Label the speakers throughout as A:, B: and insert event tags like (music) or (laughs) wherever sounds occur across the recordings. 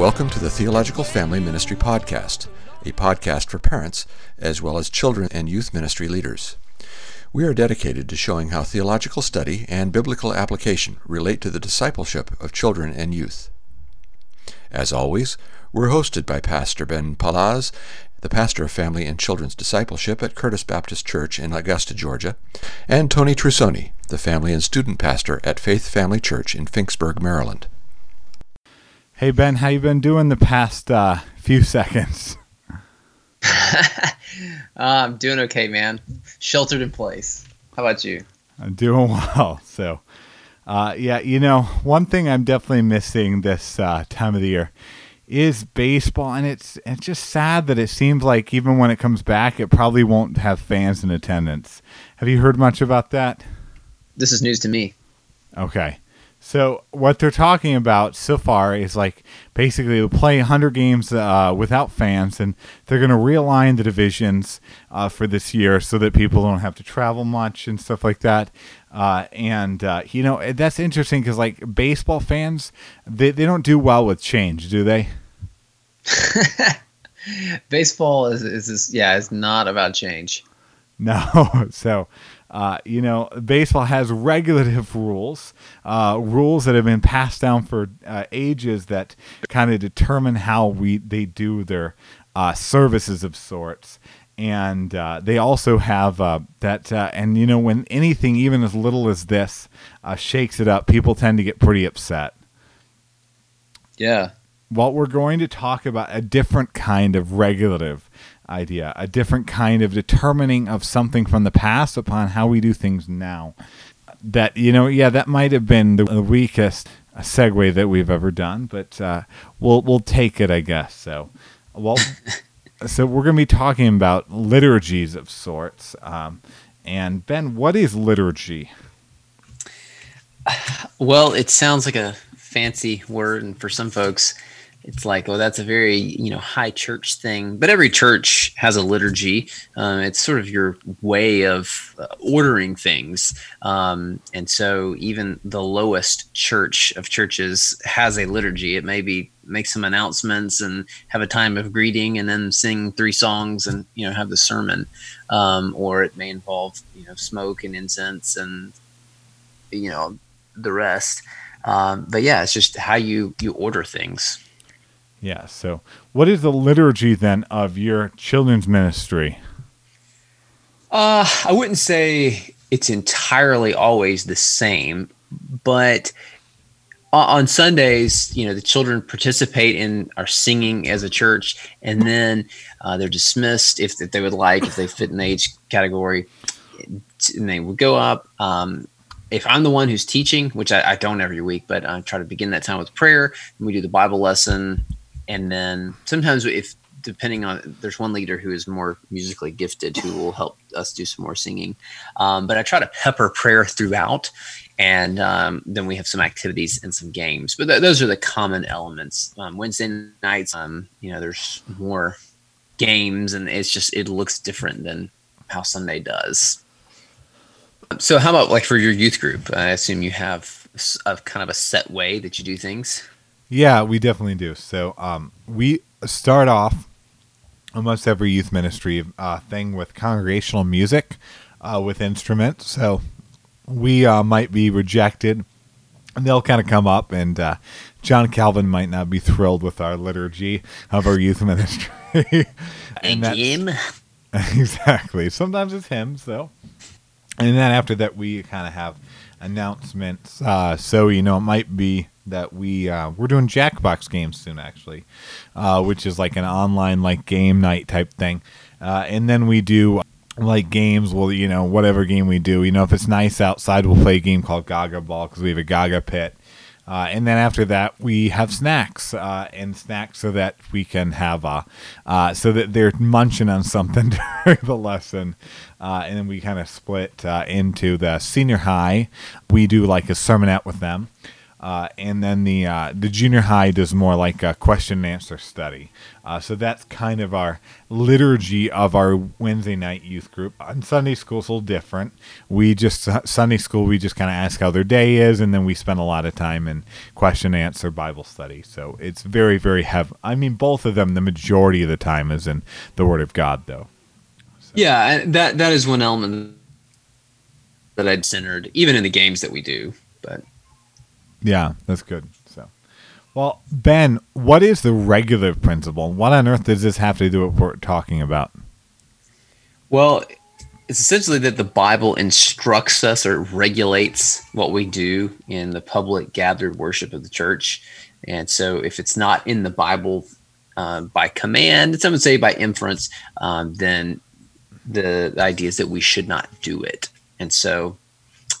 A: Welcome to the Theological Family Ministry Podcast, a podcast for parents as well as children and youth ministry leaders. We are dedicated to showing how theological study and biblical application relate to the discipleship of children and youth. As always, we're hosted by Pastor Ben Palaz, the pastor of family and children's discipleship at Curtis Baptist Church in Augusta, Georgia, and Tony Trusoni, the family and student pastor at Faith Family Church in Finksburg, Maryland.
B: Hey Ben, how you been doing the past uh, few seconds? (laughs) (laughs)
C: uh, I'm doing okay, man. Sheltered in place. How about you?
B: I'm doing (laughs) well. So, uh, yeah, you know, one thing I'm definitely missing this uh, time of the year is baseball, and it's it's just sad that it seems like even when it comes back, it probably won't have fans in attendance. Have you heard much about that?
C: This is news to me.
B: Okay. So what they're talking about so far is like basically they'll play 100 games uh, without fans, and they're going to realign the divisions uh, for this year so that people don't have to travel much and stuff like that. Uh, and uh, you know that's interesting because like baseball fans, they they don't do well with change, do they? (laughs)
C: baseball is, is is yeah, it's not about change. (laughs)
B: No, so uh, you know, baseball has regulative (laughs) rules, uh, rules that have been passed down for uh, ages that kind of determine how we they do their uh, services of sorts. And uh, they also have uh, that, and you know, when anything, even as little as this, shakes it up, people tend to get pretty upset.
C: Yeah.
B: Well, we're going to talk about a different kind of regulative idea, a different kind of determining of something from the past upon how we do things now. That, you know, yeah, that might have been the weakest segue that we've ever done, but uh, we'll, we'll take it, I guess. So, well, (laughs) so we're going to be talking about liturgies of sorts. Um, and Ben, what is liturgy? (sighs)
C: Well, it sounds like a fancy word, and for some folks, it's like, oh, that's a very you know high church thing. But every church has a liturgy. Um, it's sort of your way of uh, ordering things, um, and so even the lowest church of churches has a liturgy. It maybe make some announcements and have a time of greeting, and then sing three songs and you know have the sermon, um, or it may involve you know smoke and incense and you know the rest. Um, but yeah, it's just how you you order things.
B: Yeah. So, what is the liturgy then of your children's ministry?
C: Uh, I wouldn't say it's entirely always the same, but on Sundays, you know, the children participate in our singing as a church, and then uh, they're dismissed if, if, they would like, if they fit in the age category, and they would go up. Um, if I'm the one who's teaching, which I, I, don't every week, but I try to begin that time with prayer, and we do the Bible lesson, and then sometimes if depending on there's one leader who is more musically gifted who will help us do some more singing. Um, but i try to pepper prayer throughout. And um, then we have some activities and some games. But th- those are the common elements. Um, wednesday nights um, you know there's more games and it's just it looks different than how sunday does. So how about like for your youth group? I assume you have a kind of a set way that you do things
B: yeah, we definitely do. So um, we start off almost every youth ministry uh, thing with congregational music uh, with instruments. So we uh, might be rejected, and they'll kind of come up, and uh, John Calvin might not be thrilled with our liturgy of our youth (laughs) ministry.
C: and him. (laughs)
B: exactly. Sometimes it's him. So, and then after that, we kind of have announcements. Uh, so you know, it might be that we uh, we're doing Jackbox games soon, actually, uh, which is like an online like game night type thing, uh, and then we do like games. Well, you know, whatever game we do, you know, if it's nice outside, we'll play a game called Gaga Ball because we have a Gaga pit. Uh, and then after that, we have snacks uh, and snacks so that we can have uh, uh so that they're munching on something (laughs) during the lesson. Uh, and then we kind of split uh, into the senior high. We do like a sermonette with them. Uh, and then the uh, the junior high does more like a question and answer study. Uh, so that's kind of our liturgy of our Wednesday night youth group. On Sunday school, it's a little different. We just Sunday school we just kind of ask how their day is, and then we spend a lot of time in question and answer Bible study. So it's very very heavy. I mean, both of them, the majority of the time is in the Word of God, though.
C: So. Yeah, that that is one element that I'd centered, even in the games that we do. But
B: yeah, that's good. So, well, Ben, what is the regular principle? What on earth does this have to do with what we're talking about?
C: Well, it's essentially that the Bible instructs us or regulates what we do in the public gathered worship of the church. And so, if it's not in the Bible uh, by command, some would say by inference, um, then the, the idea is that we should not do it. And so,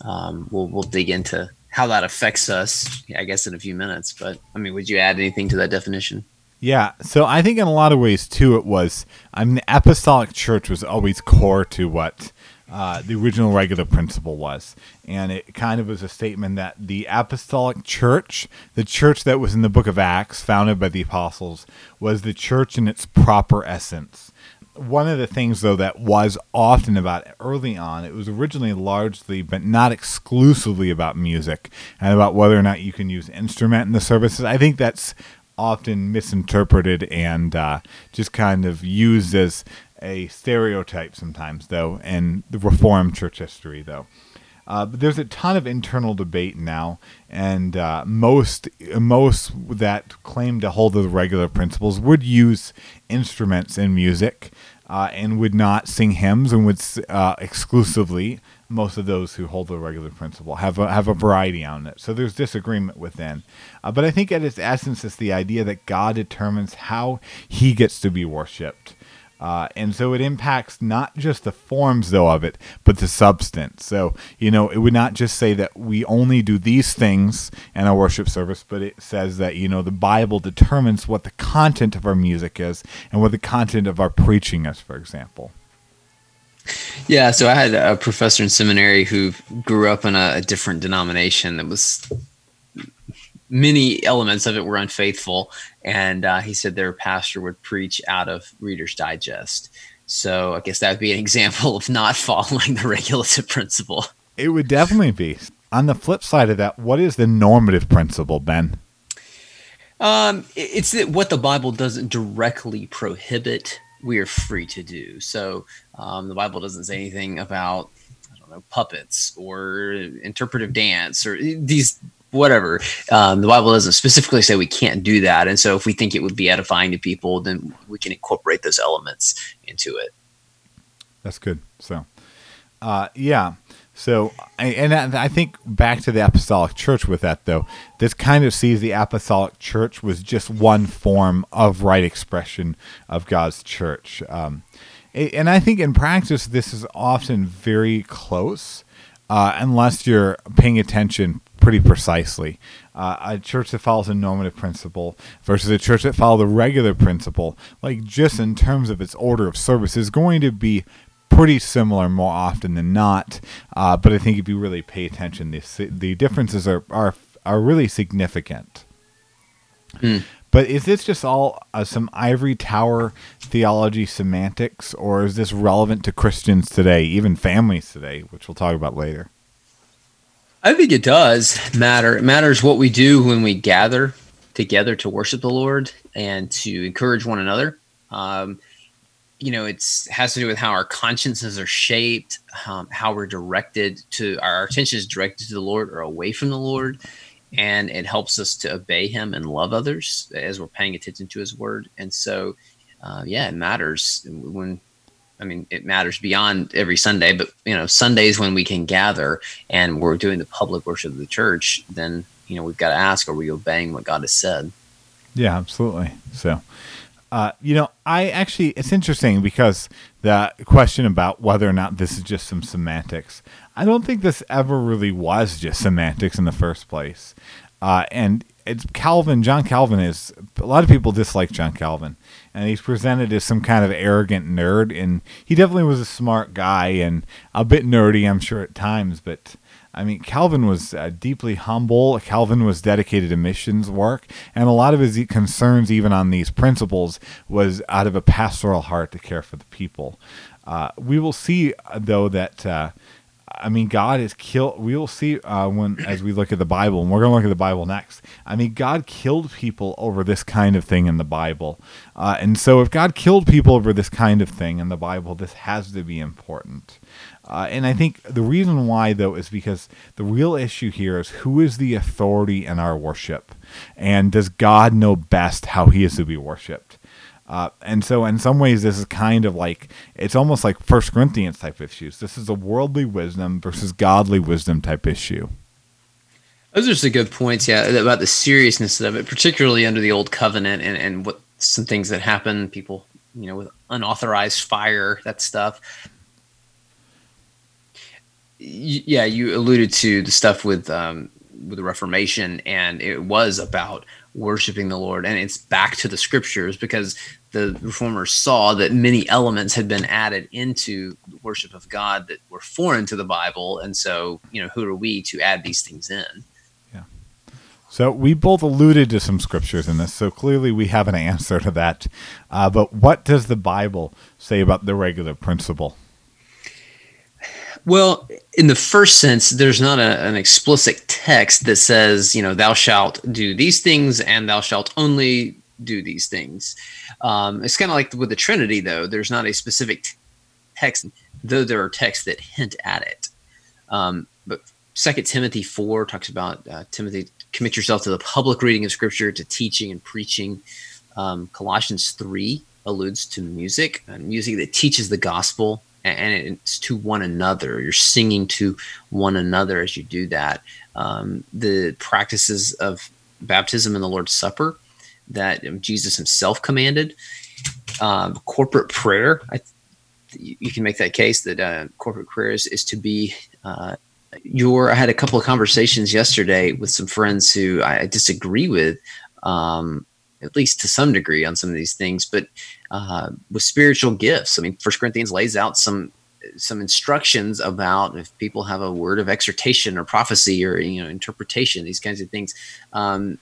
C: um, we'll we'll dig into how that affects us, I guess, in a few minutes. But I mean, would you add anything to that definition?
B: Yeah, so I think in a lot of ways too, it was. I mean, the apostolic church was always core to what uh, the original regular principle was, and it kind of was a statement that the apostolic church, the church that was in the Book of Acts, founded by the apostles, was the church in its proper essence one of the things though that was often about early on it was originally largely but not exclusively about music and about whether or not you can use instrument in the services. I think that's often misinterpreted and uh, just kind of used as a stereotype sometimes though in the reformed church history though uh, but there's a ton of internal debate now, and uh, most most that claim to hold the regular principles would use instruments in music uh, and would not sing hymns, and would uh, exclusively most of those who hold the regular principle have a, have a variety on it. So there's disagreement within, uh, but I think at its essence, it's the idea that God determines how He gets to be worshipped. Uh, and so it impacts not just the forms, though, of it, but the substance. So, you know, it would not just say that we only do these things in our worship service, but it says that, you know, the Bible determines what the content of our music is and what the content of our preaching is, for example.
C: Yeah, so I had a professor in seminary who grew up in a, a different denomination that was many elements of it were unfaithful. And uh, he said their pastor would preach out of Reader's Digest. So I guess that would be an (laughs) example of not following the regulative principle.
B: It would definitely be. On the flip side of that, what is the normative principle, Ben?
C: Um, it's that what the Bible doesn't directly prohibit, we are free to do. So um, the Bible doesn't say anything about I don't know puppets or interpretive dance or these whatever. Um, the Bible doesn't specifically say we can't do that, and so if we think it would be edifying to people, then we can incorporate those elements into it.
B: That's good. So, uh, yeah. So, and I think back to the apostolic church with that, though, this kind of sees the apostolic church was just one form of right expression of God's church. Um, and I think in practice, this is often very close, uh, unless you're paying attention pretty precisely. Uh, a church that follows a normative principle versus a church that follows a regular principle, like just in terms of its order of service, is going to be pretty similar more often than not. Uh, but I think if you really pay attention, the the differences are are are really significant. Mm. But is this just all uh, some ivory tower theology semantics, or is this relevant to Christians today, even families today, which we'll talk about later?
C: I think it does matter. It matters what we do when we gather together to worship the Lord and to encourage one another. Um, you know, it's has to do with how our consciences are shaped, um, how we're directed to our attention is directed to the Lord or away from the Lord, and it helps us to obey Him and love others as we're paying attention to His Word. And so, uh, yeah, it matters when I mean, it matters beyond every Sunday, but you know, Sundays when we can gather and we're doing the public worship of the church, then you know we've got to ask: Are we obeying what God has said?
B: Yeah, absolutely. So, uh, you know, I actually it's interesting because the question about whether or not this is just some semantics. I don't think this ever really was just semantics in the first place. Uh, and it's Calvin. John Calvin is a lot of people dislike John Calvin and he's presented as some kind of arrogant nerd. And he definitely was a smart guy and a bit nerdy, I'm sure, at times. But I mean, Calvin was uh, deeply humble. Calvin was dedicated to missions work, and a lot of his concerns, even on these principles, was out of a pastoral heart to care for the people. Uh, we will see, uh, though, that uh, I mean, God is killed. We will see uh, when as we look at the Bible, and we're going to look at the Bible next. I mean, God killed people over this kind of thing in the Bible, uh, and so if God killed people over this kind of thing in the Bible, this has to be important. Uh, and I think the reason why, though, is because the real issue here is who is the authority in our worship, and does God know best how He is to be worshipped? Uh, and so, in some ways, this is kind of like it's almost like First Corinthians type issues. This is a worldly wisdom versus godly wisdom type issue.
C: Those are some good points, yeah, about the seriousness of it, particularly under the old covenant and, and what some things that happen, people, you know, with unauthorized fire, that stuff. Yeah, you alluded to the stuff with um, with the Reformation, and it was about worshiping the Lord, and it's back to the scriptures because the reformers saw that many elements had been added into worship of God that were foreign to the Bible, and so you know who are we to add these things in?
B: Yeah. So we both alluded to some scriptures in this, so clearly we have an (laughs) answer to that. Uh, but what does the Bible say about the regular principle?
C: Well, in the first sense, there's not a, an explicit text that says, you know, thou shalt do these things and thou shalt only do these things. Um, it's kind of like with the Trinity, though. There's not a specific text, though there are texts that hint at it. Um, but Second Timothy four talks about uh, Timothy commit yourself to the public reading of Scripture, to teaching and preaching. Um, Colossians three alludes to music and music that teaches the gospel and it's to one another. You're singing to one another as you do that. Um, the practices of baptism and the Lord's Supper that Jesus Himself commanded, um, corporate prayer. I, you can make that case that uh, corporate prayer is, is to be uh, your. I had a couple of conversations yesterday with some friends who I disagree with. Um, at least to some degree on some of these things, but uh, with spiritual gifts. I mean, First Corinthians lays out some some instructions about if people have a word of exhortation or prophecy or you know interpretation, these kinds of things. Um,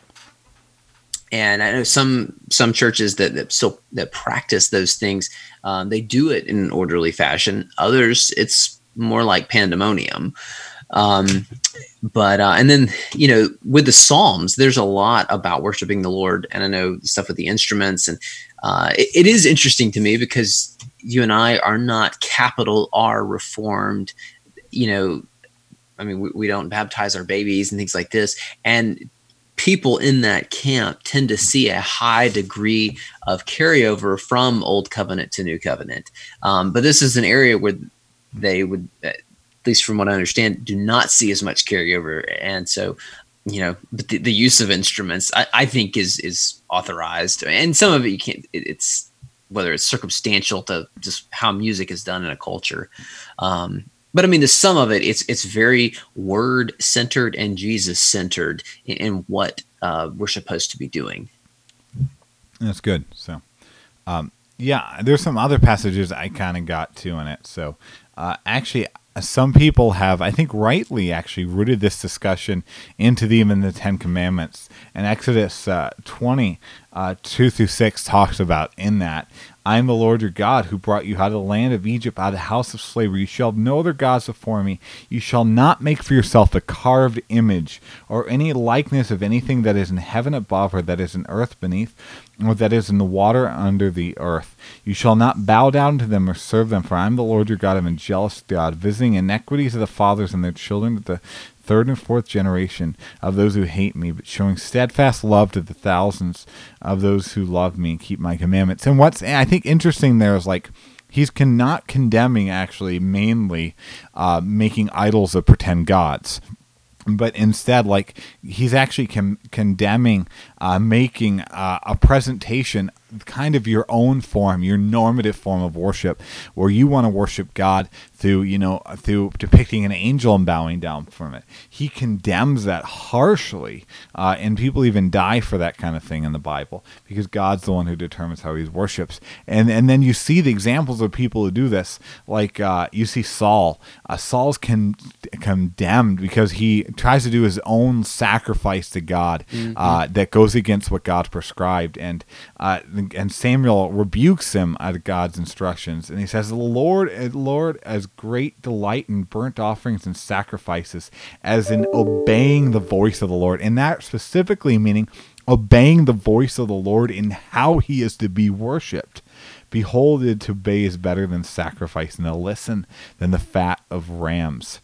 C: and I know some some churches that, that still that practice those things, um, they do it in an orderly fashion. Others, it's more like pandemonium. Um, but uh, and then you know with the Psalms, there's a lot about worshiping the Lord, and I know stuff with the instruments, and uh, it, it is interesting to me because you and I are not capital R reformed. You know, I mean, we, we don't baptize our babies and things like this, and people in that camp tend to see a high degree of carryover from old covenant to new covenant. Um, but this is an area where they would least from what I understand, do not see as much carryover. And so, you know, but the, the use of instruments, I, I, think, is is authorized, and some of it you can't. It, it's whether it's circumstantial to just how music is done in a culture. Um, but I mean, the sum of it, it's it's very word centered and Jesus centered in, in what uh, we're supposed to be doing.
B: That's good. So, um, yeah, there's some other passages I kind of got to in it. So, uh, actually, some people have, I think, rightly actually rooted this discussion into the, even the Ten Commandments. And Exodus uh, 20, uh, 2 through 6 talks about in that I am the Lord your God who brought you out of the land of Egypt, out of the house of slavery. You shall have no other gods before me. You shall not make for yourself a carved image or any likeness of anything that is in heaven above or that is in earth beneath or that is in the water under the earth. You shall not bow down to them or serve them, for I am the Lord your God. I am a jealous God, visiting iniquities of the fathers and their children to the third and fourth generation of those who hate me, but showing steadfast love to the thousands of those who love me and keep my commandments. And what's I think interesting there is like he's not condemning actually mainly uh, making idols of pretend gods but instead like he's actually con- condemning uh, making uh, a presentation kind of your own form your normative form of worship where you want to worship god through you know through depicting an angel and bowing down from it. He condemns that harshly, uh, and people even die for that kind of thing in the Bible because God's the one who determines how He worships. And and then you see the examples of people who do this, like uh, you see Saul. Uh, Saul's con- condemned because he tries to do his own sacrifice to God mm-hmm. Uh, that goes against what God prescribed, and uh, and Samuel rebukes him at God's instructions, and he says, "The Lord, uh, Lord, as great delight in burnt offerings and sacrifices as in obeying the voice of the Lord. And that specifically meaning obeying the voice of the Lord in how he is to be worshiped. Behold, to obey is better than sacrifice, and to listen than the fat of rams.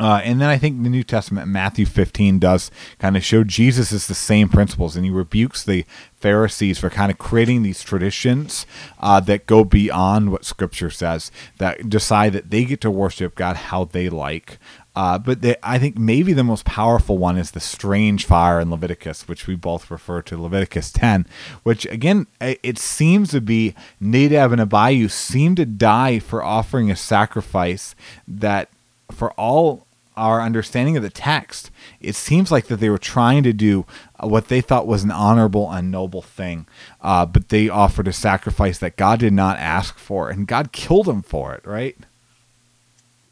B: Uh, and then I think the New Testament, Matthew 15, does kind of show Jesus is the same principles, and he rebukes the Pharisees for kind of creating these traditions uh, that go beyond what Scripture says, that decide that they get to worship God how they like. Uh, but they, I think maybe the most powerful one is the strange fire in Leviticus, which we both refer to Leviticus 10, which again, it seems to be Nadab and Abihu seem to die for offering a sacrifice that for all our understanding of the text, it seems like that they were trying to do uh, what they thought was an honorable and noble thing, uh, but they offered a sacrifice that God did not ask for, and God killed them for it. Right?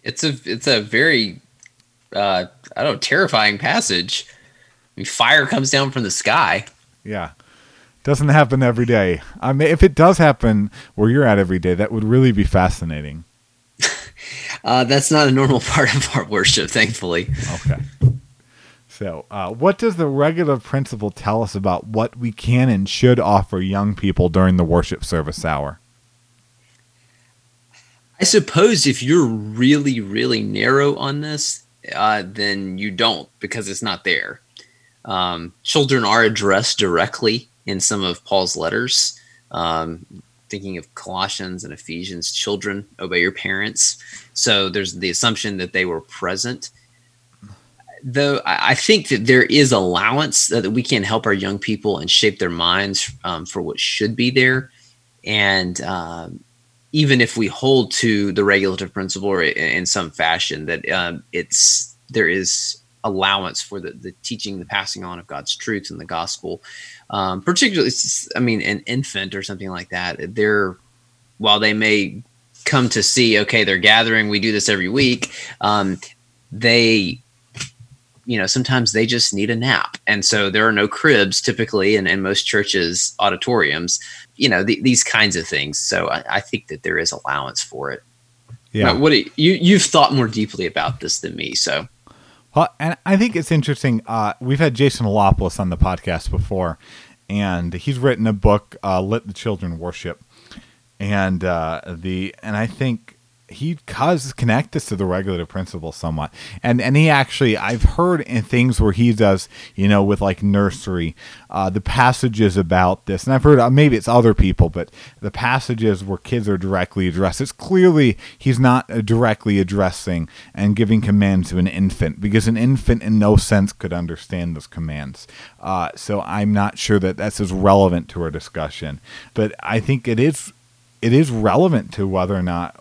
C: It's a it's a very uh, I don't know terrifying passage. I mean, fire comes down from the sky.
B: Yeah, doesn't happen every day. I mean, if it does happen where you're at every day, that would really be fascinating.
C: Uh, that's not a normal (laughs) part of our worship, thankfully.
B: Okay. So, uh, what does the regulative principle tell us about what we can and should offer young people during the worship service hour?
C: I suppose if you're really, really narrow on this, uh, then you don't because it's not there. Um, children are addressed directly in some of Paul's letters. Um, thinking of Colossians and Ephesians, children obey your parents. So there's the assumption that they were present. Though I think that there is allowance that we can help our young people and shape their minds um, for what should be there. And um, even if we hold to the regulative principle or in some fashion, that um, it's there is allowance for the, the teaching, the passing on of God's truth and the gospel um, particularly, I mean, an infant or something like that. They're while they may come to see, okay, they're gathering. We do this every week. Um, they you know sometimes they just need a nap and so there are no cribs typically in, in most churches auditoriums you know the, these kinds of things so I, I, think that there is allowance for it yeah now, what you you've thought more deeply about this than me so
B: well, and I think it's interesting. Uh, we've had Jason Helopoulos on the podcast before, and he's written a book, uh, "Let the Children Worship," and uh, the and I think he does connect this to the regulative principle somewhat. And and he actually i've heard in things where he does you know with like nursery uh, the passages about this. And i've heard uh, maybe it's other people but the passages where kids are directly addressed it's clearly he's not uh, directly addressing and giving commands to an infant because an infant in no sense could understand those commands. Uh, so i'm not sure that that's as relevant to our discussion. But i think it is it is relevant to whether or not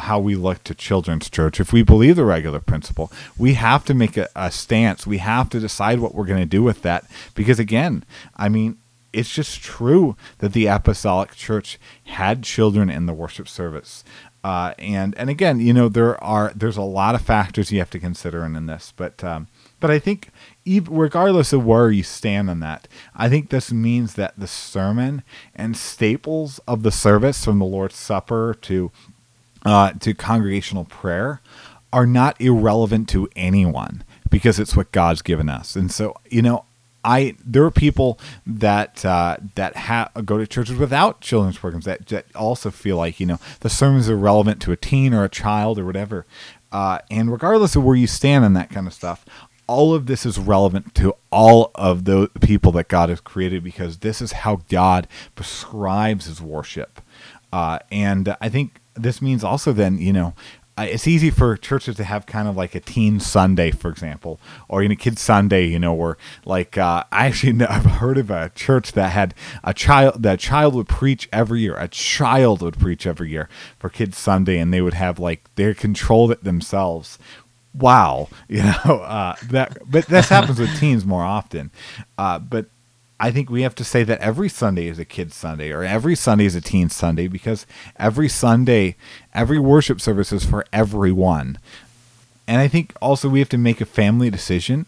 B: how we look to children's church. If we believe the regular principle, we have to make a, a stance. We have to decide what we're going to do with that. Because again, I mean, it's just true that the apostolic church had children in the worship service. Uh, and and again, you know, there are there's a lot of factors you have to consider in, in this, but um, but I think even regardless of where you stand on that, I think this means that the sermon and staples of the service, from the Lord's Supper to uh, to congregational prayer, are not irrelevant to anyone because it's what God's given us. And so, you know, I there are people that uh, that ha- go to churches without children's programs that, that also feel like you know the sermons are relevant to a teen or a child or whatever. Uh, and regardless of where you stand on that kind of stuff, all of this is relevant to all of the people that God has created because this is how God prescribes his worship. Uh, and I think this means also then, you know, it's easy for churches to have kind of like a teen Sunday, for example, or in a kids Sunday, you know, where like uh, I actually (laughs) I've heard of a church that had a child that child would preach every year. A child would preach every year for kids Sunday, and they would have like they controlled it themselves. Wow, (laughs) you know uh, that, but this happens with teens more often. Uh, but I think we have to say that every Sunday is a kid's Sunday or every Sunday is a teen Sunday because every Sunday, every worship service is for everyone. And I think also we have to make a family decision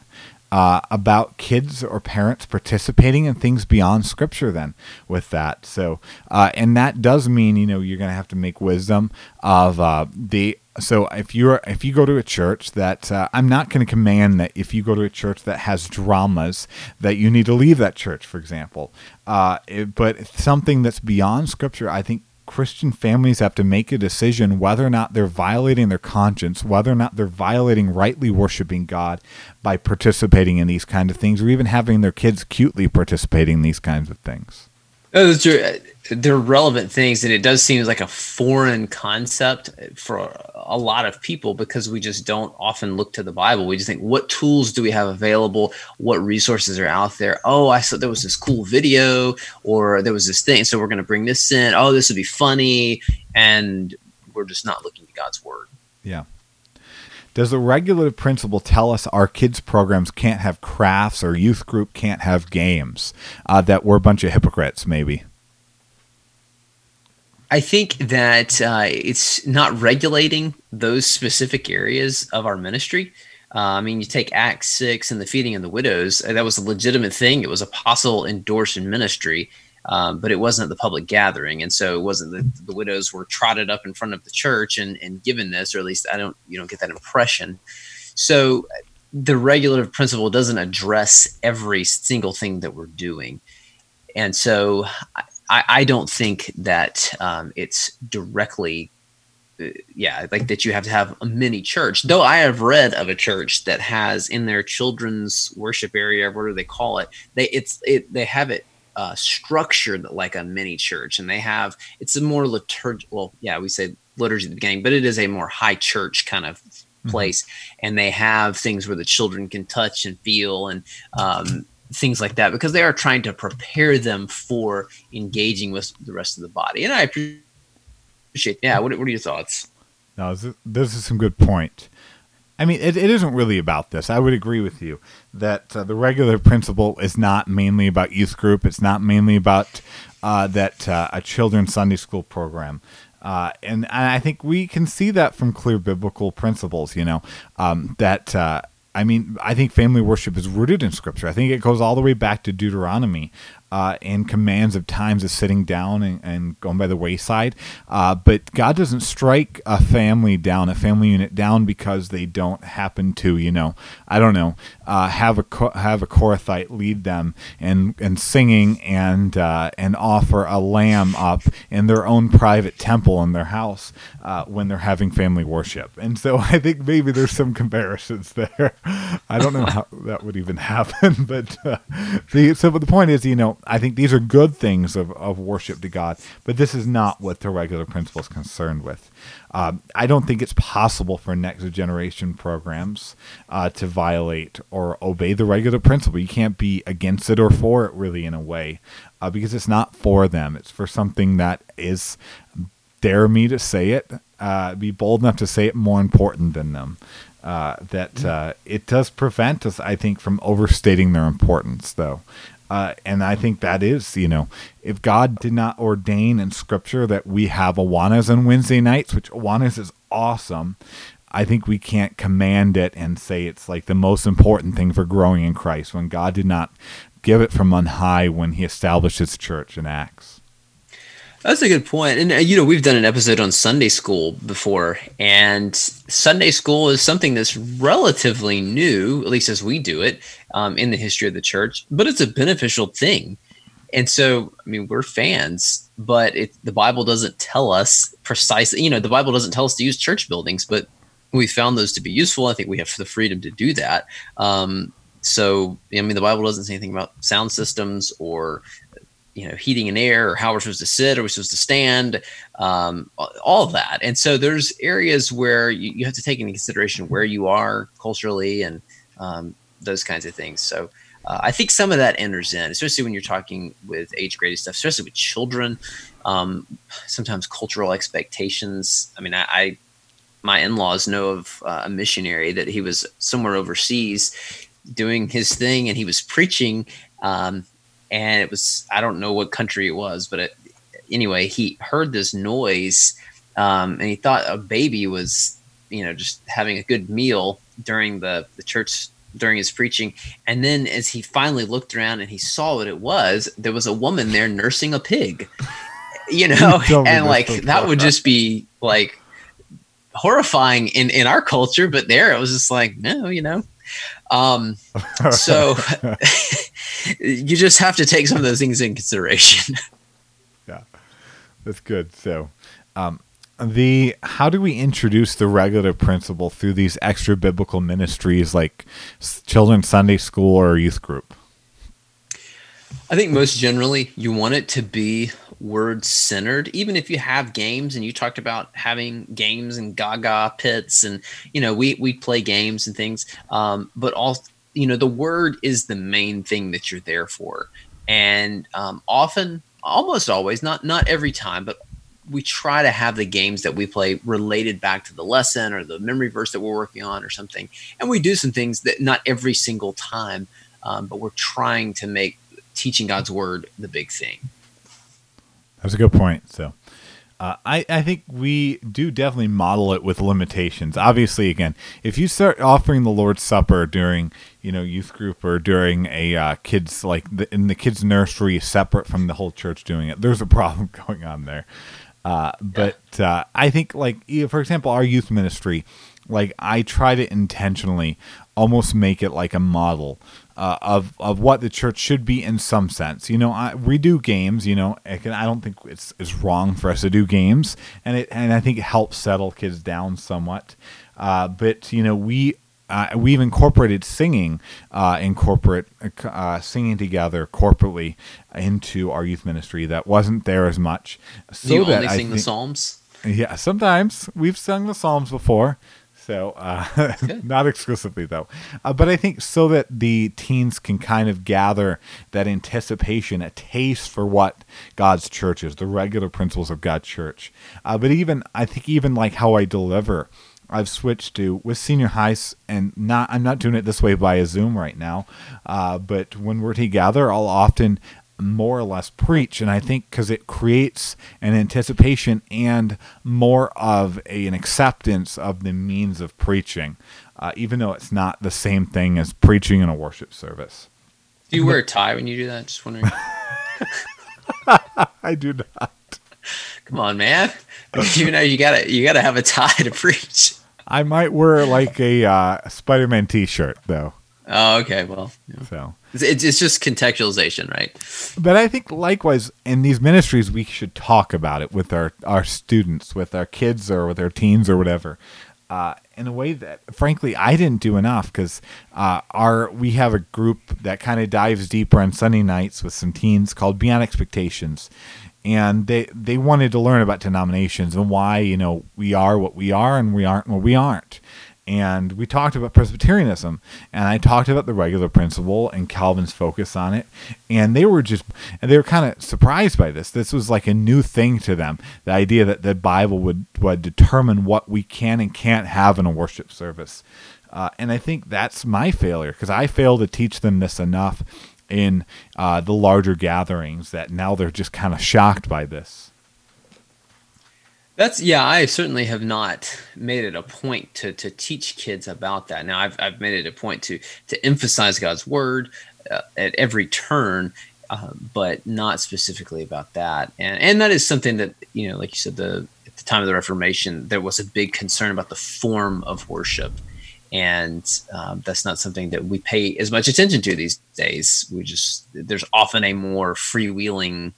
B: uh, about kids or parents participating in things beyond scripture then with that. So uh, and that does mean you know you're going to have to make wisdom of uh, the so if you're if you go to a church that uh, i'm not going to command that if you go to a church that has dramas that you need to leave that church for example. Uh, it, but something that's beyond scripture i think Christian families have to make a decision whether or not they're violating their conscience, whether or not they're violating rightly worshiping God by participating in these kind of things, or even having their kids cutely participating in these kinds of things.
C: Those are uh, they're relevant things, and it does seem like a foreign concept for a lot of people because we just don't often look to the Bible. We just think, what tools do we have available? What resources are out there? Oh, I saw there was this cool video, or there was this thing, so we're going to bring this in. Oh, this would be funny, and we're just not looking to God's word.
B: Yeah. Does the regulative principle tell us our kids' programs can't have crafts or youth group can't have games? Uh, that we're a bunch of hypocrites, maybe?
C: I think that uh, it's not regulating those specific areas of our ministry. Uh, I mean, you take Acts 6 and the feeding of the widows, that was a legitimate thing. It was apostle endorsed ministry um, but it wasn't the public gathering, and so it wasn't the, the widows were trotted up in front of the church and, and given this, or at least I don't you don't get that impression. So the regulative principle doesn't address every single thing that we're doing, and so I, I don't think that um, it's directly uh, yeah, like that you have to have a mini church. Though I have read of a church that has in their children's worship area, what do they call it? They it's it they have it uh, structured like a mini church, and they have it's a more liturg. Well, yeah, we say liturgy at the beginning, but it is a more high church kind of mm-hmm. place, mm-hmm. and they have things where the children can touch and feel and um, things like that because they are trying to prepare them for engaging with the rest of the body. And I appreciate. Yeah, what, what are your thoughts?
B: No, this is some good point. I mean, it, it isn't really about this. I would agree with you that uh, the regular principle is not mainly about youth group. It's not mainly about uh, that uh, a children's Sunday school program. Uh, and, and, I think we can see that from clear biblical principles, you know, um, that, uh, I mean, I think family worship is rooted in scripture. I think it goes all the way back to Deuteronomy uh, and commands of times of sitting down and, and going by the wayside. Uh, but God doesn't strike a family down, a family unit down because they don't happen to, you know, I don't know, uh, have a have a Korathite lead them and and singing and uh, and offer a lamb up in their own private temple in their house uh, when they're having family worship. And so (laughs) I think maybe there's some comparisons there. (laughs) I don't know how that would even (laughs) happen, but uh, the so but the point is, you know I think these are good things of, of worship to God, but this is not what the regular principle is concerned with. Um, I don't think it's possible for next generation programs uh, to violate or obey the regular principle. You can't be against it or for it, really, in a way, uh, because it's not for them. It's for something that is, dare me to say it, uh, be bold enough to say it, more important than them. Uh, that uh, it does prevent us, I think, from overstating their importance, though. Uh, and I think that is, you know, if God did not ordain in Scripture that we have Awanas on Wednesday nights, which Awanas is awesome, I think we can't command it and say it's like the most important thing for growing in Christ when God did not give it from on high when He established His church in Acts.
C: That's a good point. And, uh, you know, we've done an episode on Sunday school before, and Sunday school is something that's relatively new, at least as we do it um, in the history of the church, but it's a beneficial thing. And so, I mean, we're fans, but it, the Bible doesn't tell us precisely, you know, the Bible doesn't tell us to use church buildings, but we found those to be useful. I think we have the freedom to do that. Um, so, I mean, the Bible doesn't say anything about sound systems or you know heating and air or how we're supposed to sit are we're supposed to stand? Um, all of that. And so there's areas where you, you, have to take into consideration where you are culturally and um, those kinds of things. So uh, i think some of that enters in especially when you're talking with age graded stuff especially with children. Um, sometimes cultural expectations i mean i, I my in-laws know of uh, a missionary that he was somewhere overseas doing his thing and he was preaching um, and it was I don't know what country it was, but it, anyway, he heard this noise, um, and he thought a baby was you know just having a good meal during the the church during his preaching, and then as he finally looked around and he saw what it was, there was a woman there nursing a pig, you know, and like that would just be like horrifying in in our culture, but there it was just like no, you know. Um, so (laughs) (laughs) you just have to take some of those things in consideration. (laughs)
B: yeah, that's good. So, um, the how do we introduce the regular principle through these extra biblical ministries like children's Sunday school or youth group?
C: I think most generally you want it to be word centered even if you have games and you talked about having games and gaga pits and you know we we play games and things um, but all you know the word is the main thing that you're there for. And um, often almost always not not every time but we try to have the games that we play related back to the lesson or the memory verse that we're working on or something. And we do some things that not every single time um, but we're trying to make teaching god's word the big thing
B: that's a good point so uh, I, I think we do definitely model it with limitations. Obviously, again, if you start offering the Lord's Supper during, you know, youth group or during a uh, kids like the, in the kids' nursery, separate from the whole church doing it, there's a (laughs) problem going on there. Uh, but uh, I think, like, for example, our youth ministry, like, I try to intentionally almost make it like a model uh, of of what the church should be in some sense. You know, I, we do games. You know, I, can, I don't think it's it's wrong for us to do games, and it and I think it helps settle kids down somewhat. Uh, but you know, we uh, we've incorporated singing, uh, incorporate uh, singing together corporately into our youth ministry that wasn't there as much.
C: So you only sing think, the psalms.
B: Yeah, sometimes we've sung the psalms before. So, uh, (laughs) not exclusively though. Uh, but I think so that the teens can kind of gather that anticipation, a taste for what God's church is, the regular principles of God's church. Uh, but even, I think, even like how I deliver. I've switched to with senior highs, and not I'm not doing it this way via Zoom right now. Uh, but when we're together, I'll often more or less preach. And i think because it creates an anticipation and more of a, an acceptance of the means of preaching uh, even though it's not the same thing as preaching in a worship service.
C: Do you wear a (laughs) tie when you do that? Just wondering. (laughs) (laughs)
B: I do not.
C: Come on man. You know you gotta you gotta have a tie to preach.
B: I might wear like a uh, spider-man t-shirt though
C: oh okay well yeah.
B: so
C: it's, it's just contextualization, right?
B: But I think likewise in these ministries, we should talk about it with our, our students, with our kids or with our teens or whatever. Uh, in a way that, frankly, I didn't do enough because uh, our we have a group that kind of dives deeper on Sunday nights with some teens called Beyond Expectations, and they they wanted to learn about denominations and why you know we are what we are and we aren't what we aren't and we talked about Presbyterianism, and I talked about the regular principle and Calvin's focus on it, and they were just and they were kind of surprised by this. This was like a new thing to them, the idea that the Bible would would determine what we can and can't have in a worship service, uh, and I think that's my failure because I failed to teach them this enough in uh, the larger gatherings that now they're just kind of shocked by this.
C: That's yeah. I certainly have not made it a point to to teach kids about that. Now I've I've made it a point to to emphasize God's word uh, at every turn, uh, but not specifically about that. And and that is something that you know, like you said, the at the time of the Reformation, there was a big concern about the form of worship, and um, that's not something that we pay as much attention to these days. We just there's often a more freewheeling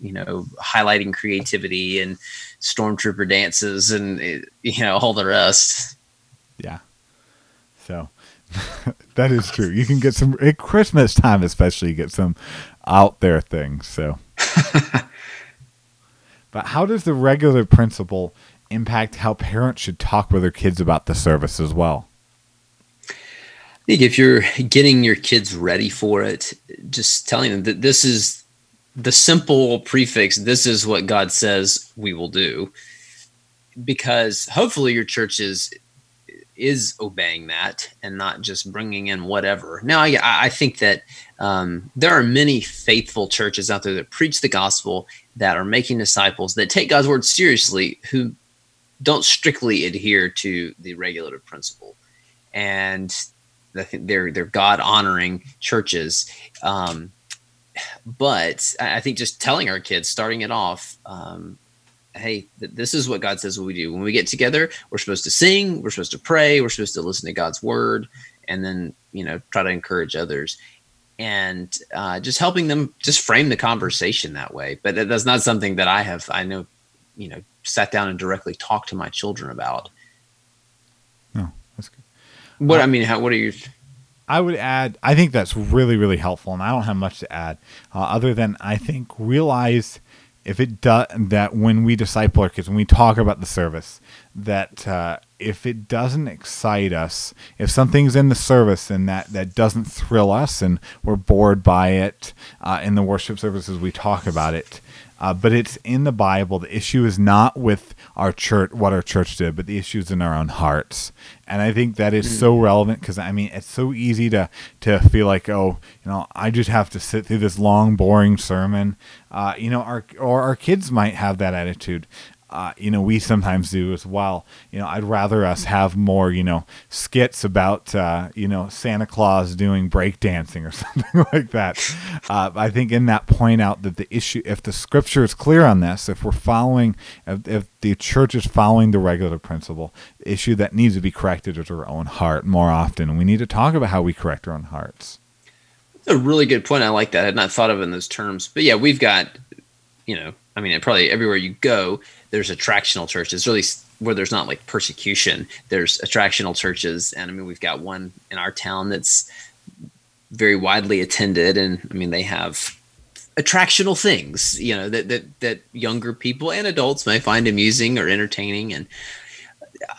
C: you know, highlighting creativity and stormtrooper dances and you know all the rest.
B: Yeah. So (laughs) that is true. You can get some at Christmas time, especially get some out there things. So (laughs) but how does the regular principle impact how parents should talk with their kids about the service as well?
C: I think if you're getting your kids ready for it, just telling them that this is the simple prefix, this is what God says we will do. Because hopefully your church is is obeying that and not just bringing in whatever. Now, I, I think that um, there are many faithful churches out there that preach the gospel, that are making disciples, that take God's word seriously, who don't strictly adhere to the regulative principle, and I think they're they're God honoring churches. Um, but I think just telling our kids, starting it off, um, hey, th- this is what God says we do. When we get together, we're supposed to sing, we're supposed to pray, we're supposed to listen to God's word, and then you know try to encourage others, and uh, just helping them just frame the conversation that way. But that's not something that I have. I know, you know, sat down and directly talked to my children about.
B: No, that's good.
C: What uh, I mean, how? What are you?
B: I would add. I think that's really, really helpful, and I don't have much to add, uh, other than I think realize if it does that when we disciple our kids, when we talk about the service, that uh, if it doesn't excite us, if something's in the service and that that doesn't thrill us, and we're bored by it uh, in the worship services, we talk about it. Uh, but it's in the Bible. The issue is not with our church, what our church did, but the issues in our own hearts. And I think that is so relevant because I mean, it's so easy to to feel like, oh, you know, I just have to sit through this long, boring sermon. Uh, you know, our or our kids might have that attitude uh, you know, we sometimes do as well. You know, I'd rather us have more, you know, skits about, uh, you know, Santa Claus doing breakdancing or (laughs) something like that. Uh, I think in that point out that the issue, if the scripture is clear on this, if we're following, if, if the church is following the regulative principle, the issue that needs to be corrected is our own heart more often. We need to talk about how we correct our own hearts.
C: That's a really good point. I like that. I had not thought of it in those terms. But yeah, we've got, you know, I mean, probably everywhere you go, there's attractional churches. Really, where there's not like persecution, there's attractional churches, and I mean, we've got one in our town that's very widely attended, and I mean, they have attractional things, you know, that that that younger people and adults may find amusing or entertaining, and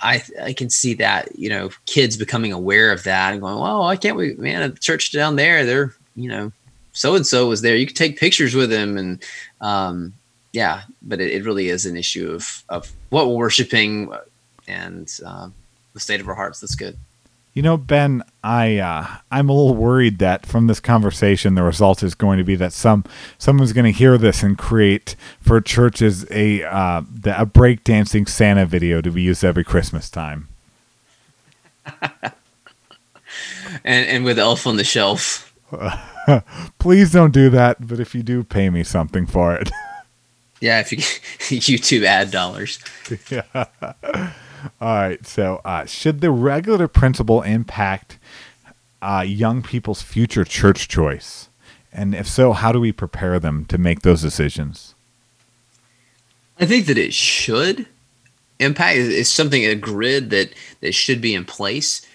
C: I I can see that, you know, kids becoming aware of that and going, "Well, why can't we, man? A church down there, they're, you know, so and so was there. You could take pictures with him, and um, yeah, but it, it, really is an issue of of what we're worshiping and uh, the state of our hearts. That's good.
B: You know, Ben, I uh, I'm a little worried that from this conversation, the result is going to be that some someone's going to hear this and create for churches a uh, a breakdancing Santa video to be used every Christmas time. (laughs)
C: and and with Elf on the Shelf. (laughs)
B: Please don't do that. But if you do, pay me something for it. (laughs)
C: Yeah, if you (laughs) YouTube ad dollars.
B: yeah. (laughs) All right. So, uh, should the regulative principle impact uh, young people's future church choice? And if so, how do we prepare them to make those decisions?
C: I think that it should impact. It's something a grid that that should be in place,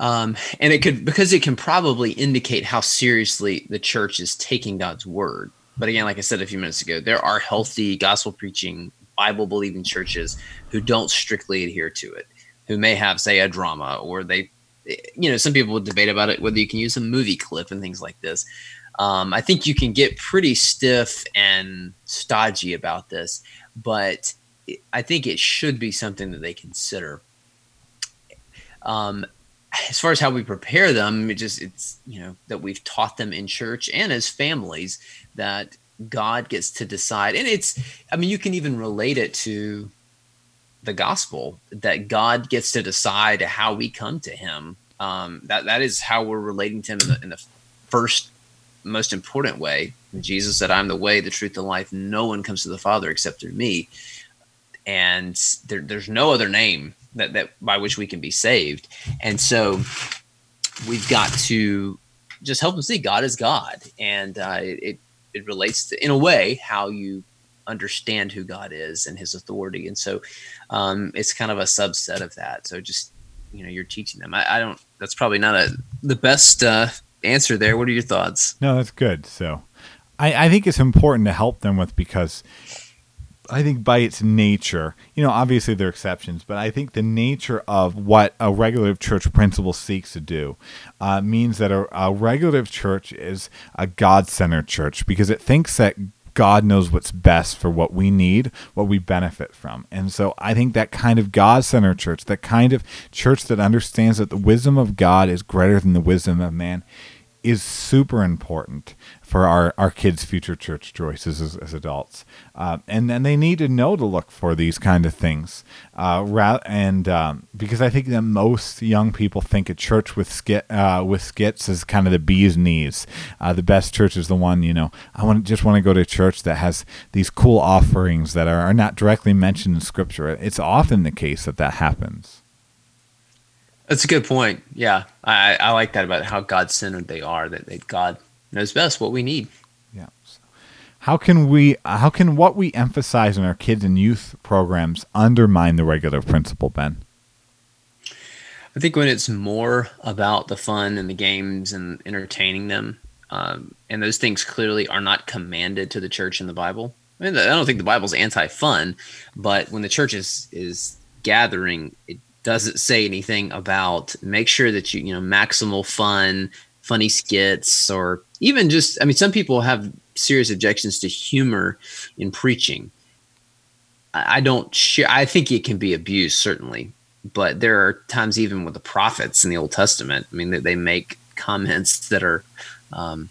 C: um, and it could because it can probably indicate how seriously the church is taking God's word. But again, like I said a few minutes ago, there are healthy gospel preaching, Bible believing churches who don't strictly adhere to it, who may have, say, a drama or they, you know, some people would debate about it whether you can use a movie clip and things like this. Um, I think you can get pretty stiff and stodgy about this, but I think it should be something that they consider. Um, as far as how we prepare them, it just it's you know that we've taught them in church and as families that God gets to decide. And it's, I mean, you can even relate it to the gospel that God gets to decide how we come to Him. Um, that that is how we're relating to Him in the, in the first most important way. Jesus said, "I'm the way, the truth, the life. No one comes to the Father except through me." And there, there's no other name that that by which we can be saved. And so we've got to just help them see God is God, and uh, it it relates to in a way how you understand who God is and His authority, and so um, it's kind of a subset of that. So just you know, you're teaching them. I, I don't. That's probably not a the best uh, answer there. What are your thoughts?
B: No, that's good. So. I, I think it's important to help them with because I think by its nature, you know, obviously there are exceptions, but I think the nature of what a regulative church principle seeks to do uh, means that a, a regulative church is a God centered church because it thinks that God knows what's best for what we need, what we benefit from. And so I think that kind of God centered church, that kind of church that understands that the wisdom of God is greater than the wisdom of man, is super important for our, our kids' future church choices as, as adults. Uh, and then they need to know to look for these kind of things. Uh, ra- and um, because I think that most young people think a church with skit uh, with skits is kind of the bee's knees. Uh, the best church is the one you know. I want just want to go to a church that has these cool offerings that are, are not directly mentioned in Scripture. It's often the case that that happens.
C: That's a good point. Yeah, I, I like that about how God centered they are. That, that God knows best what we need.
B: Yeah. How can we? How can what we emphasize in our kids and youth programs undermine the regulative principle, Ben?
C: I think when it's more about the fun and the games and entertaining them, um, and those things clearly are not commanded to the church in the Bible. I mean, I don't think the Bible's anti-fun, but when the church is is gathering, it doesn't say anything about make sure that you you know maximal fun funny skits or even just i mean some people have serious objections to humor in preaching. I, don't share i think it can be abused certainly but there are times even with the prophets in the old testament i mean they, they make comments that are um,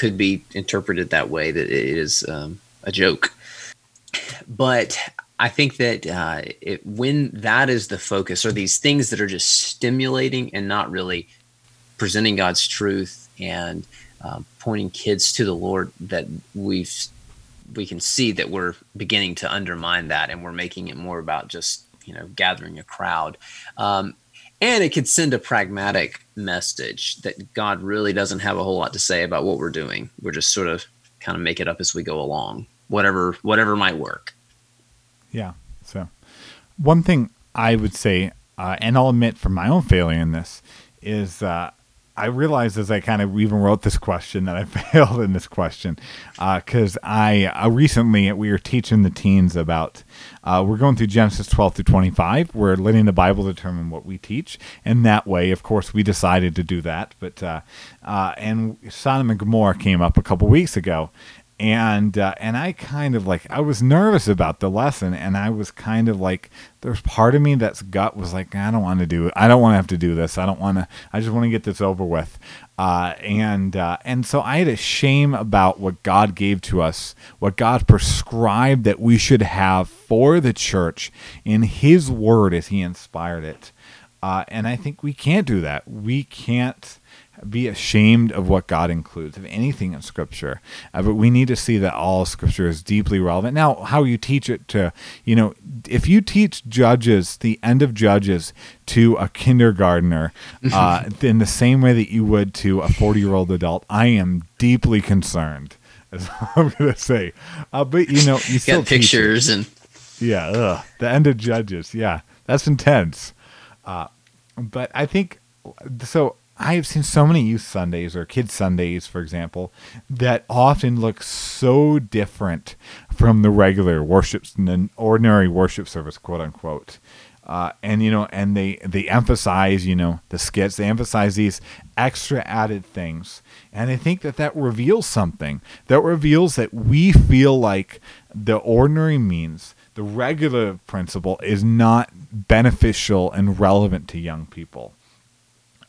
C: could be interpreted that way that it is um, a joke. But I think that uh, it, when that is the focus, or these things that are just stimulating and not really presenting God's truth and uh, pointing kids to the Lord, that we've we can see that we're beginning to undermine that, and we're making it more about just you know gathering a crowd. Um, and it could send a pragmatic message that God really doesn't have a whole lot to say about what we're doing. We're just sort of kind of make it up as we go along, whatever whatever might work.
B: Yeah. So, one thing I would say, uh, and I'll admit for my own failure in this, is uh, I realized as I kind of even wrote this question that I (laughs) failed in this question because uh, I uh, recently we were teaching the teens about uh, we're going through Genesis 12 through 25. We're letting the Bible determine what we teach, and that way, of course, we decided to do that. But uh, uh, and Sodom and Gomorrah came up a couple weeks ago, and uh, and I kind of like I was nervous about the lesson, and I was kind of like there's part of me that's gut was like I don't want to do it. I don't want to have to do this. I don't want to. I just want to get this over with. Uh, and uh, and so I had a shame about what God gave to us, what God prescribed that we should have for the church in His Word as He inspired it. Uh, and I think we can't do that. We can't be ashamed of what God includes of anything in Scripture. Uh, but we need to see that all Scripture is deeply relevant. Now, how you teach it to, you know, if you teach Judges, the end of Judges, to a kindergartner (laughs) uh, in the same way that you would to a 40 year old adult, I am deeply concerned. (laughs) As I'm going to say, uh, but you know, you (laughs) still
C: got pictures and
B: yeah, ugh, the end of Judges, yeah, that's intense. Uh, but I think so. I have seen so many youth Sundays or kids Sundays, for example, that often look so different from the regular worship, the ordinary worship service, quote unquote. Uh, and you know, and they they emphasize, you know, the skits. They emphasize these extra added things, and I think that that reveals something. That reveals that we feel like the ordinary means, the regulative principle, is not beneficial and relevant to young people.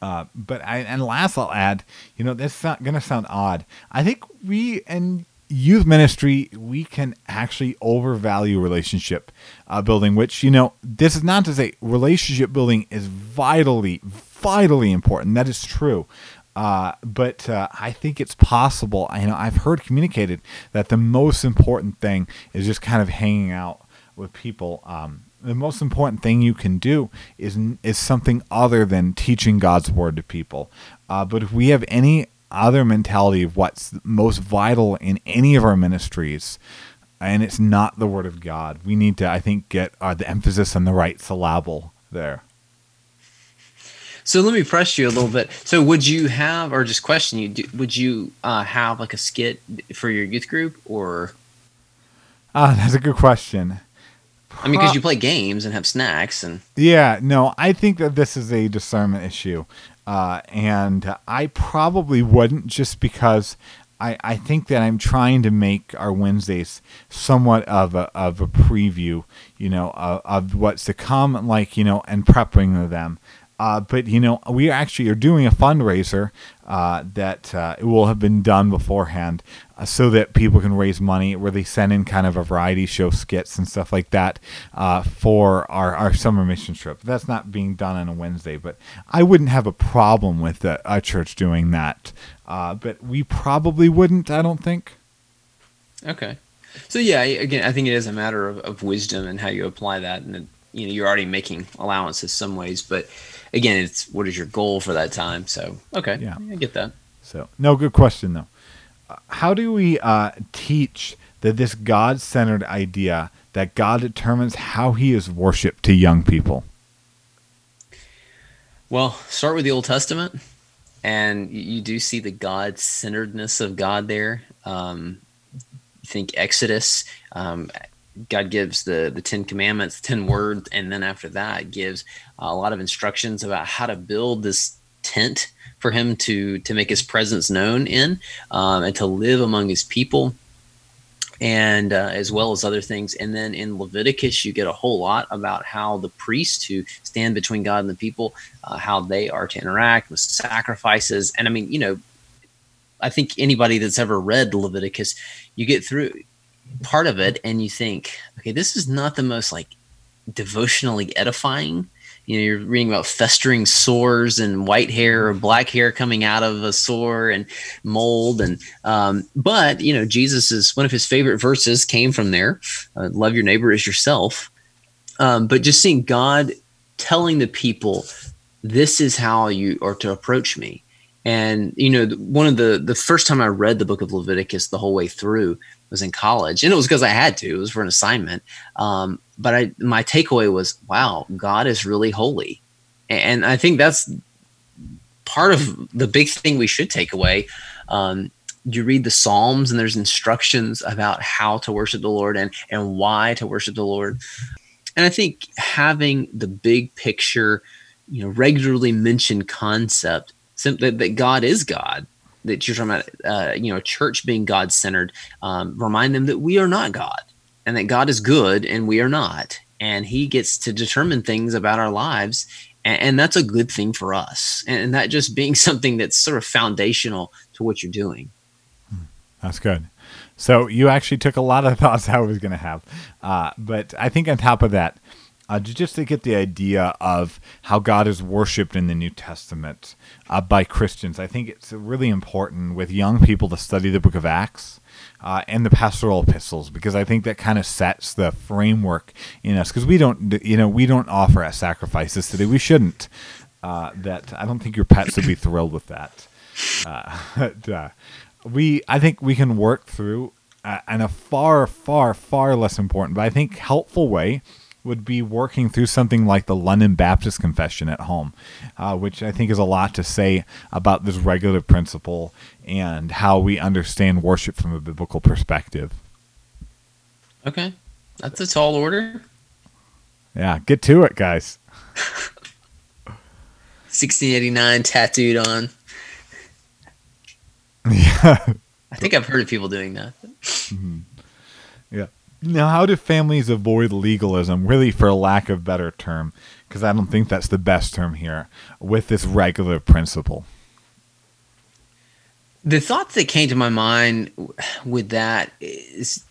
B: Uh, but I, and last I'll add, you know, this is not going to sound odd. I think we in youth ministry we can actually overvalue relationship uh, building, which you know, this is not to say relationship building is vitally, vitally important. That is true. Uh, but uh, I think it's possible. You know, I've heard communicated that the most important thing is just kind of hanging out with people. Um, the most important thing you can do is is something other than teaching God's word to people. Uh, but if we have any other mentality of what's most vital in any of our ministries, and it's not the word of God, we need to, I think, get uh, the emphasis on the right syllable there.
C: So let me press you a little bit. So would you have, or just question you, do, would you uh, have like a skit for your youth group, or?
B: Ah, that's a good question.
C: I mean, because you play games and have snacks, and
B: Yeah, no, I think that this is a discernment issue. Uh, and I probably wouldn't just because I, I think that I'm trying to make our Wednesdays somewhat of a, of a preview, you know, of, of what's to come, like, you know, and prepping them. Uh, but you know, we actually are doing a fundraiser uh, that uh, will have been done beforehand, uh, so that people can raise money. Where they send in kind of a variety show skits and stuff like that uh, for our, our summer mission trip. That's not being done on a Wednesday, but I wouldn't have a problem with a, a church doing that. Uh, but we probably wouldn't. I don't think.
C: okay. So yeah, again, I think it is a matter of, of wisdom and how you apply that, and you know, you're already making allowances some ways, but again, it's what is your goal for that time? So okay,
B: Yeah.
C: I get that.
B: So, no, good question though. How do we uh, teach that this God-centered idea that God determines how He is worshipped to young people?
C: Well, start with the Old Testament, and you, do see the God centeredness of God there. Um, think Exodus, um, God gives the the Ten Commandments, ten words, and then after that gives a lot of instructions about how to build this tent for Him to to make His presence known in, um, and to live among His people and uh, as well as other things. And then in Leviticus, you get a whole lot about how the priests who stand between God and the people, uh, how they are to interact with sacrifices. And I mean, you know, I think anybody that's ever read Leviticus, you get through part of it and you think, okay, this is not the most like devotionally edifying. You know, you're reading about festering sores and white hair or black hair coming out of a sore and mold and um, but you know jesus is one of his favorite verses came from there uh, love your neighbor as yourself um, but just seeing god telling the people this is how you are to approach me and you know one of the the first time i read the book of leviticus the whole way through was in college and it was because i had to it was for an assignment. Um, but i my takeaway was wow god is really holy. And i think that's part of the big thing we should take away. Um, you read the psalms and there's instructions about how to worship the lord and and why to worship the lord. And i think having the big picture you know regularly mentioned concept that god is god that you're talking about uh, you know church being god centered um, remind them that we are not god and that god is good and we are not. And he gets to determine things about our lives and, and that's a good thing for us. And, and that just being (laughs) something that's sort of foundational to what you're doing.
B: That's good. So you actually took a lot of thoughts I was going to have, uh, but I think on top of that, uh, just to get the idea of how God is worshipped in the New Testament uh, by Christians, I think it's really important with young people to study the Book of Acts. Uh, and the pastoral epistles because I think that kind of sets the framework in us. Because we don't you know we don't offer sacrifices today. We shouldn't. Uh, that I don't think your pets would be thrilled with that. Uh, (laughs) but, uh, we I think we can work through uh, in a far far far less important but I think helpful way would be working through something like the London Baptist Confession at home, uh, which I think is a lot to say about this regulative principle and how we understand worship from a biblical perspective.
C: okay that's a tall order
B: Yeah, get to it, guys. (laughs)
C: 1689 tattooed on (laughs)
B: yeah.
C: i think i've heard of people doing that
B: Yeah. Now, how do families avoid legalism, really, for lack of better term? Because I don't think that's the best term here, with this regulative principle.
C: the thoughts that came to my mind with that is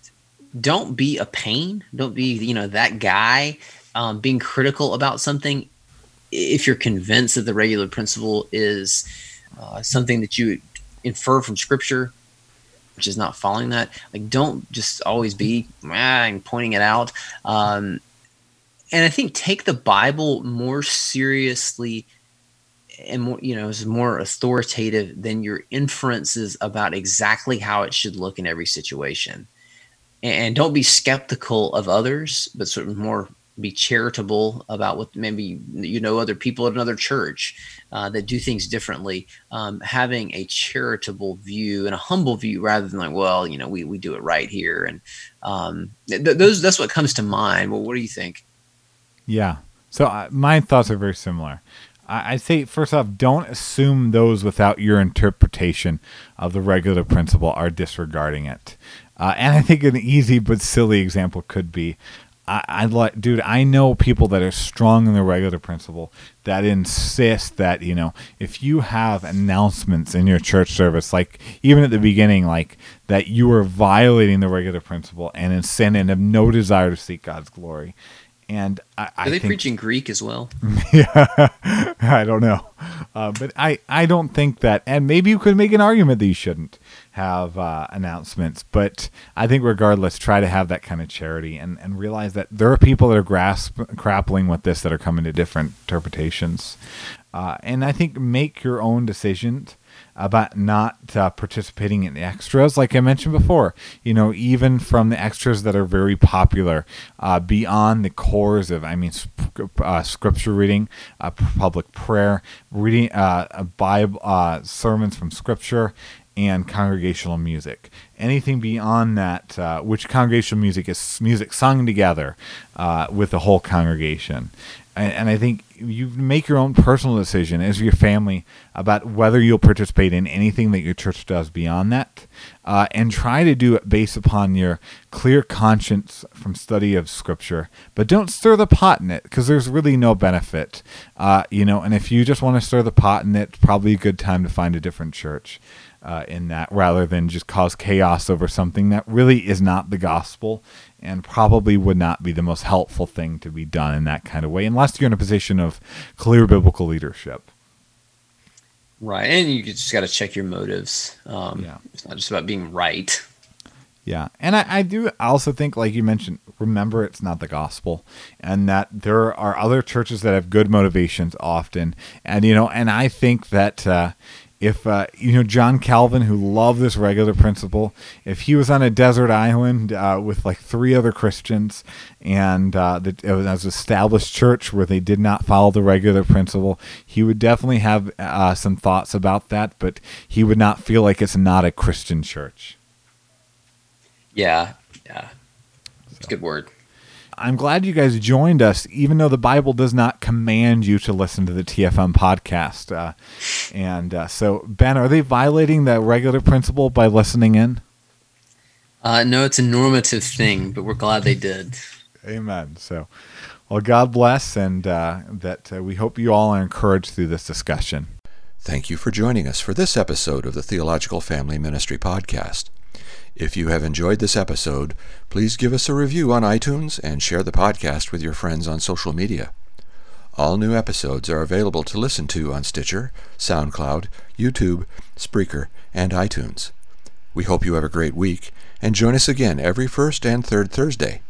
C: don't be a pain don't be you know that guy um, being critical about something if you're convinced that the regulative principle is uh, something that you infer from scripture which is not following that like don't just always be ah, and pointing it out. Um, and i think take the bible more seriously and more you know is more authoritative than your inferences about exactly how it should look in every situation. And don't be skeptical of others but sort of more be charitable about what maybe you know other people at another church uh, that do things differently. Um, having a charitable view and a humble view rather than like, well, you know, we, we do it right here. And um, th- those that's what comes to mind. Well, what do you think?
B: Yeah. So uh, my thoughts are very similar. I, I say first off, don't assume those without your interpretation of the regulative principle are disregarding it. Uh, and I think an easy but silly example could be I, I like, dude, I know people that are strong in the regulative principle that insist that, you know, if you have announcements in your church service, like even at the beginning, like that you are violating the regulative principle and in sin and have no desire to seek God's glory. And I,
C: are they
B: think,
C: preaching Greek as well? (laughs)
B: yeah, (laughs) I don't know, uh, but I I don't think that, and maybe you could make an argument that you shouldn't have uh, announcements, but I think regardless, try to have that kind of charity and and realize that there are people that are grasp grappling with this that are coming to different interpretations, uh, and I think make your own decisions about not uh, participating in the extras, like I mentioned before. You know, even from the extras that are very popular, uh, beyond the cores of, I mean, uh, scripture reading, uh, public prayer, reading uh, Bible uh, sermons from scripture, and congregational music. Anything beyond that, uh, which congregational music is music sung together uh, with the whole congregation. And, and, I think you make your own personal decision as your family about whether you'll participate in anything that your church does beyond that, uh, and try to do it based upon your clear conscience from study of Scripture. But don't stir the pot in it because there's really no benefit, uh, you know. And if you just want to stir the pot in it, probably a good time to find a different church uh, in that rather than just cause chaos over something that really is not the gospel and probably would not be the most helpful thing to be done in that kind of way unless you're in a position of clear biblical leadership.
C: Right. And you just got to check your motives. Um, yeah. It's not just about being right.
B: Yeah. And I, I do also think, like you mentioned, remember it's not the gospel and that there are other churches that have good motivations often. And, you know, and I think that, uh, if uh, you know John Calvin, who loved this regulative principle, if he was on a desert island uh, with like three other Christians, and uh, the, it was an established church where they did not follow the regulative principle, he would definitely have uh, some thoughts about that, but he would not feel like it's not a Christian church.
C: Yeah, yeah, it's so. a good word.
B: I'm glad you guys joined us, even though the Bible does not command you to listen to the TFM podcast. Uh, and uh, so, Ben, are they violating the regulative principle by listening in?
C: Uh, no, it's a normative thing, but we're glad they did.
B: Amen. So, well, God bless, and uh, that uh, we hope you all are encouraged through this discussion.
A: Thank you for joining us for this episode of the Theological Family Ministry Podcast. If you have enjoyed this episode, please give us a review on iTunes and share the podcast with your friends on social media. All new episodes are available to listen to on Stitcher, SoundCloud, YouTube, Spreaker, and iTunes. We hope you have a great week and join us again every first and third Thursday.